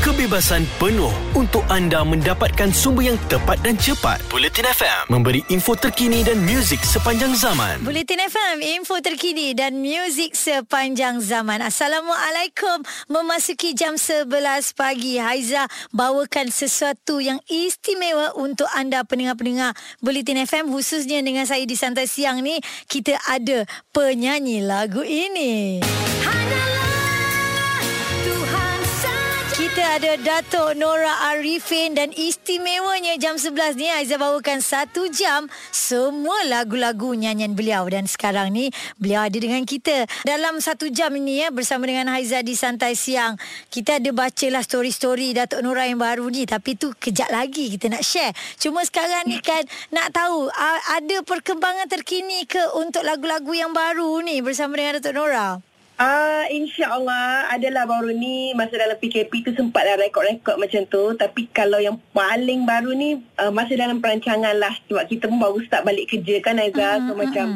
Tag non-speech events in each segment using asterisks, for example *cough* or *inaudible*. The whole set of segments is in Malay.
kebebasan penuh untuk anda mendapatkan sumber yang tepat dan cepat. Bulletin FM memberi info terkini dan muzik sepanjang zaman. Bulletin FM, info terkini dan muzik sepanjang zaman. Assalamualaikum. Memasuki jam 11 pagi, Haiza bawakan sesuatu yang istimewa untuk anda pendengar-pendengar Bulletin FM khususnya dengan saya di Santai Siang ni kita ada penyanyi lagu ini. Hanyalah ada Datuk Nora Arifin dan istimewanya jam 11 ni Aiza bawakan satu jam semua lagu-lagu nyanyian beliau. Dan sekarang ni beliau ada dengan kita. Dalam satu jam ini ya bersama dengan Haiza di Santai Siang kita ada bacalah story-story Datuk Nora yang baru ni. Tapi tu kejap lagi kita nak share. Cuma sekarang ni kan nak tahu ada perkembangan terkini ke untuk lagu-lagu yang baru ni bersama dengan Datuk Nora Ah, uh, insya-Allah adalah baru ni masa dalam PKP tu sempatlah rekod-rekod macam tu. Tapi kalau yang paling baru ni uh, masih dalam perancangan lah. Sebab kita pun baru start balik kerja kan Aiza uh-huh, so uh-huh. macam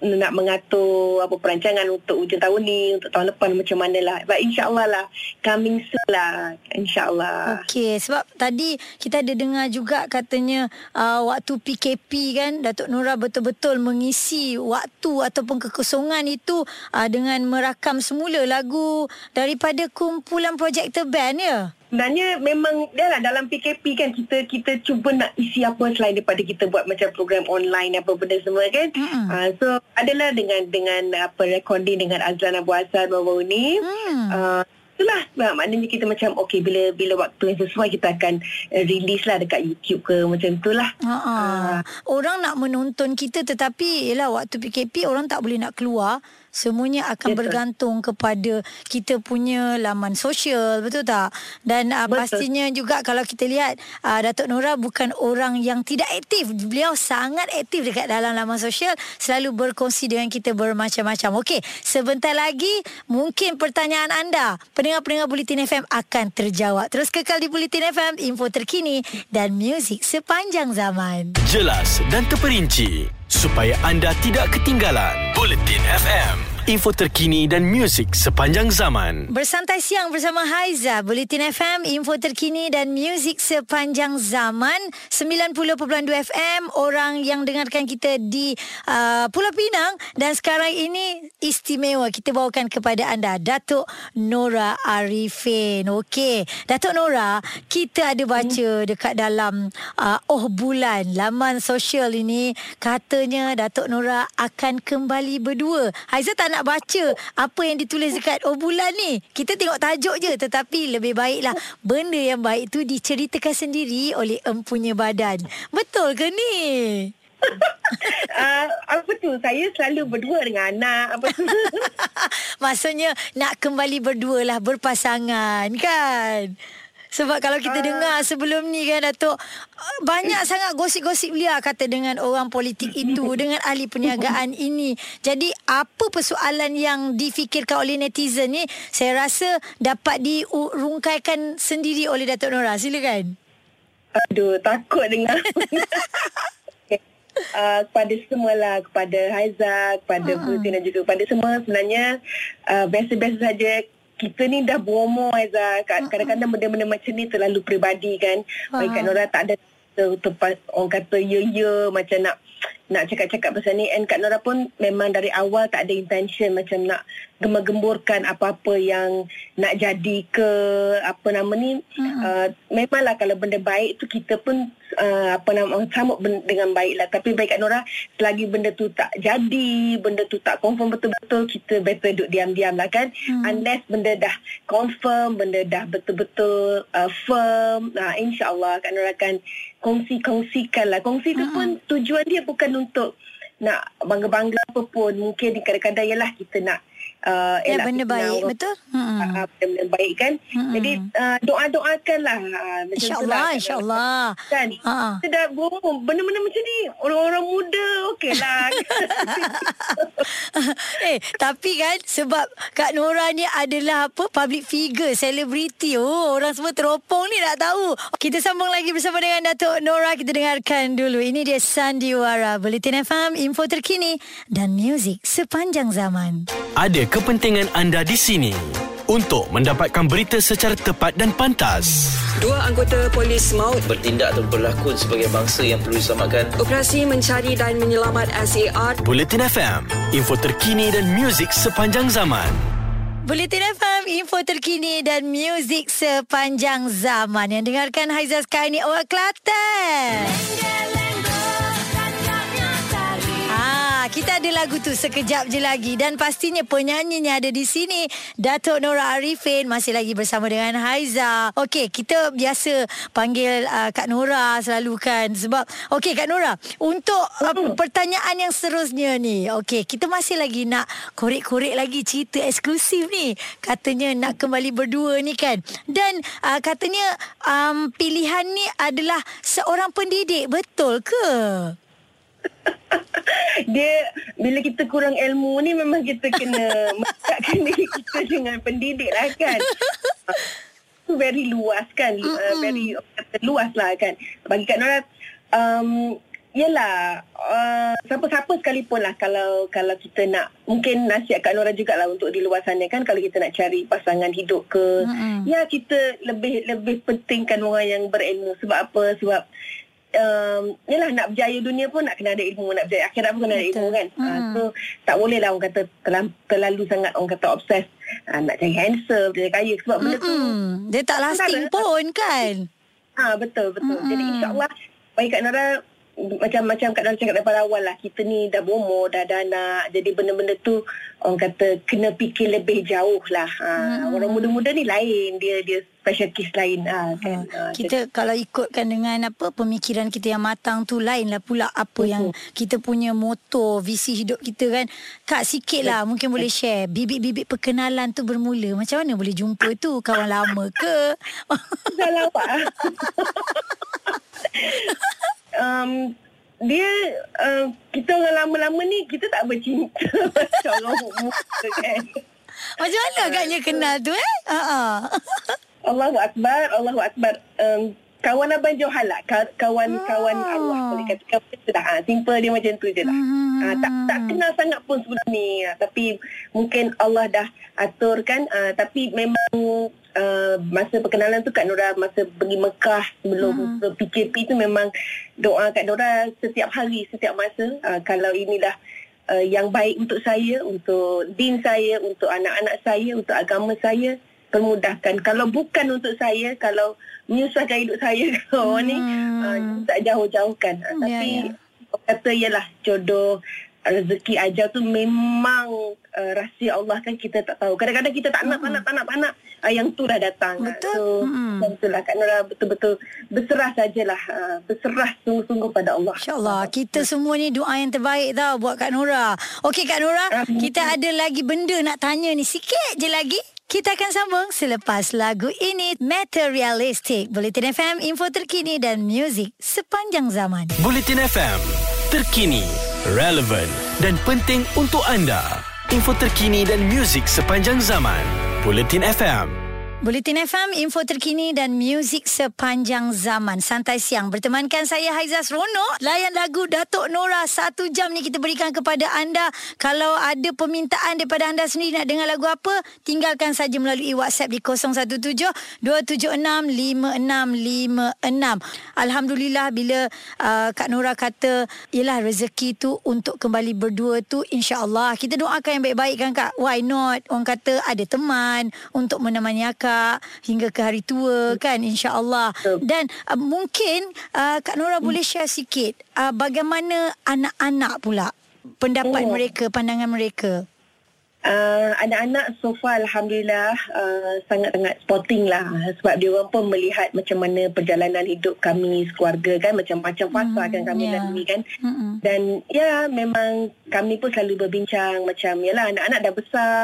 nak mengatur apa perancangan untuk hujung tahun ni untuk tahun depan macam mana lah but insyaAllah lah coming soon lah insyaAllah. Okay sebab tadi kita ada dengar juga katanya uh, waktu PKP kan Datuk Nora betul-betul mengisi waktu ataupun kekosongan itu uh, dengan merakam semula lagu daripada kumpulan projektor band ya Sebenarnya memang dah lah dalam PKP kan kita kita cuba nak isi apa selain daripada kita buat macam program online apa benda semua kan. Mm-hmm. Uh, so adalah dengan dengan apa recording dengan Azlan Abu Hassan baru-baru ni. Mm. Uh, itulah nah, maknanya kita macam okey bila bila waktu yang sesuai kita akan uh, release lah dekat YouTube ke macam itulah. Uh, orang nak menonton kita tetapi ialah waktu PKP orang tak boleh nak keluar semuanya akan betul. bergantung kepada kita punya laman sosial betul tak? Dan uh, pastinya juga kalau kita lihat uh, Datuk Nora bukan orang yang tidak aktif. Beliau sangat aktif dekat dalam laman sosial selalu berkongsi dengan kita bermacam-macam. Okey sebentar lagi mungkin pertanyaan anda. Pendengar-pendengar Bulletin FM akan terjawab. Terus kekal di Bulletin FM info terkini dan muzik sepanjang zaman. Jelas dan terperinci supaya anda tidak ketinggalan Bulletin FM info terkini dan muzik sepanjang zaman. Bersantai siang bersama Haiza, Bulletin FM, info terkini dan muzik sepanjang zaman. 90.2 FM, orang yang dengarkan kita di uh, Pulau Pinang. Dan sekarang ini istimewa kita bawakan kepada anda, Datuk Nora Arifin. Okey, Datuk Nora, kita ada baca dekat dalam uh, Oh Bulan, laman sosial ini, katanya Datuk Nora akan kembali berdua. Haiza tak nak baca apa yang ditulis dekat oh bulan ni. Kita tengok tajuk je tetapi lebih baiklah benda yang baik tu diceritakan sendiri oleh empunya badan. Betul ke ni? uh, *laughs* apa tu saya selalu berdua dengan anak apa tu *laughs* maksudnya nak kembali berdua lah berpasangan kan sebab kalau kita uh. dengar sebelum ni kan Datuk banyak sangat gosip-gosip liar kata dengan orang politik itu *laughs* dengan ahli perniagaan ini. Jadi apa persoalan yang difikirkan oleh netizen ni saya rasa dapat dirungkaikan sendiri oleh Datuk Nora. Silakan. Aduh takut dengar. Uh, *laughs* kepada lah kepada Haiza kepada uh-huh. Putin dan juga kepada semua sebenarnya uh, biasa-biasa saja kita ni dah berumur Aiza kadang-kadang benda-benda macam ni terlalu peribadi kan? Bagi Kak Nora tak ada tempat orang kata ya-ya macam nak nak cakap-cakap pasal ni and Kak Nora pun memang dari awal tak ada intention macam nak gemar-gemburkan apa-apa yang nak jadi ke apa nama ni hmm. uh, memanglah kalau benda baik tu kita pun uh, apa nama sambut dengan baiklah tapi baik Kak Nora selagi benda tu tak jadi benda tu tak confirm betul-betul kita better duduk diam-diam lah kan hmm. unless benda dah confirm benda dah betul-betul uh, firm nah, insyaAllah Kak Nora akan kongsi-kongsikan lah kongsi tu hmm. pun tujuan dia bukan untuk nak bangga-bangga apa pun. Mungkin kadang-kadang ialah kita nak uh, ya, benda baik. Betul? hmm. Uh, benda baik kan? Hmm. jadi uh, doa-doakanlah uh, insyaallah lah, insyaallah kan? Uh-huh. kita dah bohong benda-benda macam ni orang-orang muda okeylah *laughs* *laughs* eh tapi kan sebab Kak Nora ni adalah apa public figure selebriti oh orang semua teropong ni nak tahu. Kita sambung lagi bersama dengan Datuk Nora. Kita dengarkan dulu. Ini dia Sandiwara Bulletin FM info terkini dan muzik sepanjang zaman. Ada kepentingan anda di sini. Untuk mendapatkan berita secara tepat dan pantas. Dua anggota polis maut bertindak atau berlakon sebagai bangsa yang perlu diselamatkan. operasi mencari dan menyelamat SAR Buletin FM, info terkini dan muzik sepanjang zaman. Buletin FM, info terkini dan muzik sepanjang zaman. Yang dengarkan Haizah sekarang ni awak Kelantan. Ah, kita ada lagu tu sekejap je lagi dan pastinya penyanyinya ada di sini Datuk Nora Arifin masih lagi bersama dengan Haiza. Okey, kita biasa panggil uh, Kak Nora selalu kan sebab okey Kak Nora, untuk uh, pertanyaan yang seterusnya ni. Okey, kita masih lagi nak korek-korek lagi cerita eksklusif ni. Katanya nak kembali berdua ni kan. Dan uh, katanya um, pilihan ni adalah seorang pendidik, betul ke? *laughs* Dia bila kita kurang ilmu ni memang kita kena *laughs* meletakkan diri kita dengan pendidik lah kan. Itu very luas kan. Uh, very kata luas lah kan. Bagi Kak Nora, um, Yelah, uh, siapa-siapa sekalipun lah kalau kalau kita nak, mungkin nasihat Kak Nora jugalah untuk di luar sana kan, kalau kita nak cari pasangan hidup ke, Mm-mm. ya kita lebih lebih pentingkan orang yang berilmu. Sebab apa? Sebab um, yelah nak berjaya dunia pun nak kena ada ilmu, nak berjaya akhirat pun kena ada Betul. ilmu kan. Uh, Mm. so tak boleh lah orang kata terlalu, terlalu sangat orang kata obses uh, nak cari handsome, cari kaya sebab benda tu Mm-mm. Dia tak lasting pun kan? Ha betul betul. Mm-mm. Jadi insya-Allah bagi Kak Nora macam-macam Kak Nora cakap daripada awal lah kita ni dah berumur dah ada anak jadi benda-benda tu orang kata kena fikir lebih jauh lah. Ha, Mm-mm. orang muda-muda ni lain. Dia dia special case lain. Ha, kan? Ha, kita kalau ikutkan dengan apa pemikiran kita yang matang tu lain lah pula apa yang kita punya motor visi hidup kita kan. Kak sikit lah mungkin boleh share. Bibit-bibit perkenalan tu bermula. Macam mana boleh jumpa tu? Kawan lama ke? Dah lawak *laughs* um, dia uh, kita orang lama-lama ni kita tak bercinta *laughs* macam orang muda kan macam mana agaknya kenal tu eh ha uh-uh. Allahu Akbar, Allahu Akbar. Um, kawan abang Johal lah. Ka- Kawan-kawan Ah. Allah. Boleh kata kawan tu dah. Ha, simple dia macam tu je lah. Hmm. Ha, tak, tak kenal sangat pun sebelum ni. Ha, tapi mungkin Allah dah atur kan. Ha, tapi memang uh, masa perkenalan tu Kak Nora masa pergi Mekah sebelum Hmm. hmm. PKP tu memang doa Kak Nora setiap hari, setiap masa. Ha, kalau inilah uh, yang baik untuk saya, untuk din saya, untuk anak-anak saya, untuk agama saya permudahkan. Kalau bukan untuk saya, kalau menyusahkan hidup saya *laughs* ke orang ni, Hmm. uh, tak jauh-jauhkan. Uh, Ya, tapi ya. orang kata ialah jodoh rezeki ajar tu memang uh, rahsia Allah kan kita tak tahu. Kadang-kadang kita tak nak, tak nak, tak nak, tak nak. Uh, yang tu dah datang. Hmm. Betul. So, Mm-mm. macam itulah Kak Nora betul-betul berserah sajalah. Uh, berserah sungguh-sungguh pada Allah. InsyaAllah Kita semua ni doa yang terbaik tau Buat Kak Nora Okey Kak Nora Amin. Kita ada lagi benda nak tanya ni Sikit je lagi kita akan sambung selepas lagu ini Materialistic Bulletin FM Info terkini dan muzik sepanjang zaman Buletin FM, terkini, relevan dan penting untuk anda. Info terkini dan muzik sepanjang zaman. Buletin FM. Bulletin FM, info terkini dan muzik sepanjang zaman. Santai siang. Bertemankan saya Haizah Seronok. Layan lagu Datuk Nora. Satu jam ni kita berikan kepada anda. Kalau ada permintaan daripada anda sendiri nak dengar lagu apa, tinggalkan saja melalui WhatsApp di 017-276-5656. Alhamdulillah bila uh, Kak Nora kata, yelah rezeki tu untuk kembali berdua tu insyaAllah. Kita doakan yang baik-baik kan Kak. Why not? Orang kata ada teman untuk menemani akak hingga ke hari tua kan insyaAllah. Dan uh, mungkin uh, Kak Nora boleh share sikit uh, bagaimana anak-anak pula pendapat Oh. mereka, pandangan mereka. Uh, anak-anak so far Alhamdulillah uh, sangat-sangat sporting lah sebab dia orang pun melihat macam mana perjalanan hidup kami sekeluarga kan macam-macam fasa kan kami ya. lalui kan Mm-mm. dan ya memang kami pun selalu berbincang macam yalah anak-anak dah besar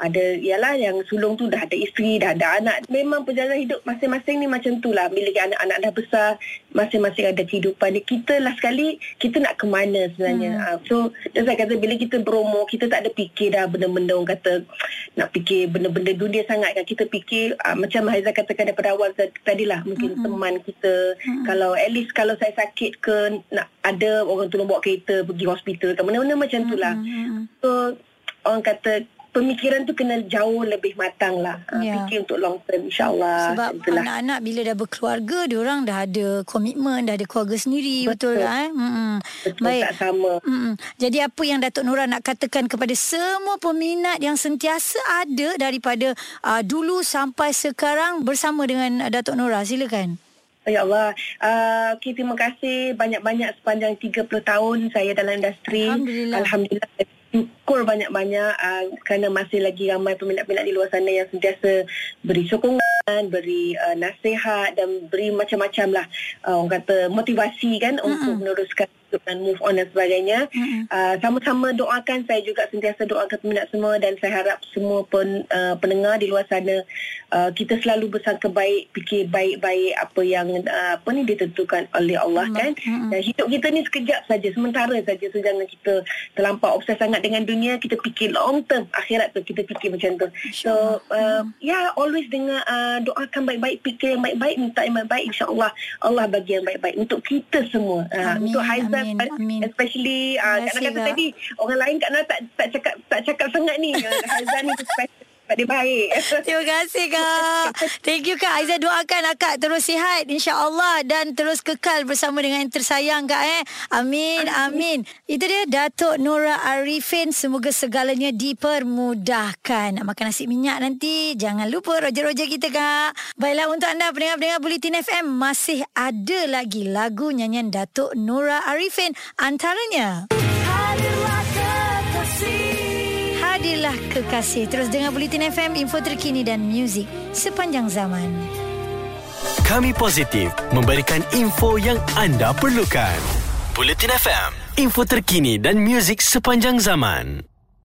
ada yalah yang sulung tu dah ada isteri dah ada anak memang perjalanan hidup masing-masing ni macam tu lah bila anak-anak dah besar masing-masing ada kehidupan dia kita lah sekali kita nak ke mana sebenarnya Hmm. uh, so saya kata bila kita berumur kita tak ada fikir dah benda-benda orang kata nak fikir benda-benda dunia sangat kan kita fikir uh, macam Haizah katakan daripada awal tadi- tadilah mungkin Mm-mm. teman kita kalau at least kalau saya sakit ke nak ada orang tolong bawa kereta pergi hospital ke mana-mana macam tu lah Mm-mm. So orang kata pemikiran tu kena jauh lebih matang lah. Uh, Ya. Fikir untuk long term insyaAllah. Sebab Itulah. anak-anak bila dah berkeluarga, dia orang dah ada komitmen, dah ada keluarga sendiri, betul, Betul. lah eh? Mm-mm. Betul, Baik. tak sama. Mm-mm. Jadi apa yang Datuk Nora nak katakan kepada semua peminat yang sentiasa ada daripada uh, dulu sampai sekarang bersama dengan uh, Datuk Nora? Silakan. Ya Allah. Uh, okay, terima kasih banyak-banyak sepanjang 30 tahun saya dalam industri. Alhamdulillah. Alhamdulillah. Syukur banyak-banyak uh, kerana masih lagi ramai peminat-peminat di luar sana yang sentiasa beri sokongan, beri uh, nasihat dan beri macam-macam lah uh, orang kata motivasi kan mm-hmm. untuk meneruskan dan move on dan sebagainya. Mm-mm. Uh, sama-sama doakan saya juga sentiasa doakan peminat semua dan saya harap semua pen, uh, pendengar di luar sana uh, kita selalu bersangka baik, fikir baik-baik apa yang uh, apa ni ditentukan oleh Allah Mm, kan. Dan hidup kita ni sekejap saja, sementara saja. So jangan kita terlampau obses sangat dengan dunia, kita fikir long term akhirat tu kita fikir macam tu. So uh, ya always dengar uh, doakan baik-baik, fikir yang baik-baik, minta yang baik-baik insya-Allah Allah bagi yang baik-baik untuk kita semua. Uh, Amin, untuk Haizat amin, amin. especially uh, Kak kata Kak. tadi orang lain Kak Nak tak tak cakap tak cakap sangat ni. *laughs* Haizat ni special sebab dia baik. *laughs* Terima kasih Kak. Thank you Kak. Aizah doakan Kak terus sihat insya-Allah dan terus kekal bersama dengan yang tersayang Kak eh. Amin amin. Itu dia Datuk Nora Arifin. Semoga segalanya dipermudahkan. Nak makan nasi minyak nanti jangan lupa roja-roja kita Kak. Baiklah untuk anda pendengar-pendengar Bulletin FM masih ada lagi lagu nyanyian Datuk Nora Arifin antaranya Hadirlah kekasih Terus dengar Bulletin FM Info terkini dan muzik Sepanjang zaman Kami positif memberikan info yang anda perlukan. Bulletin FM, info terkini dan muzik sepanjang zaman.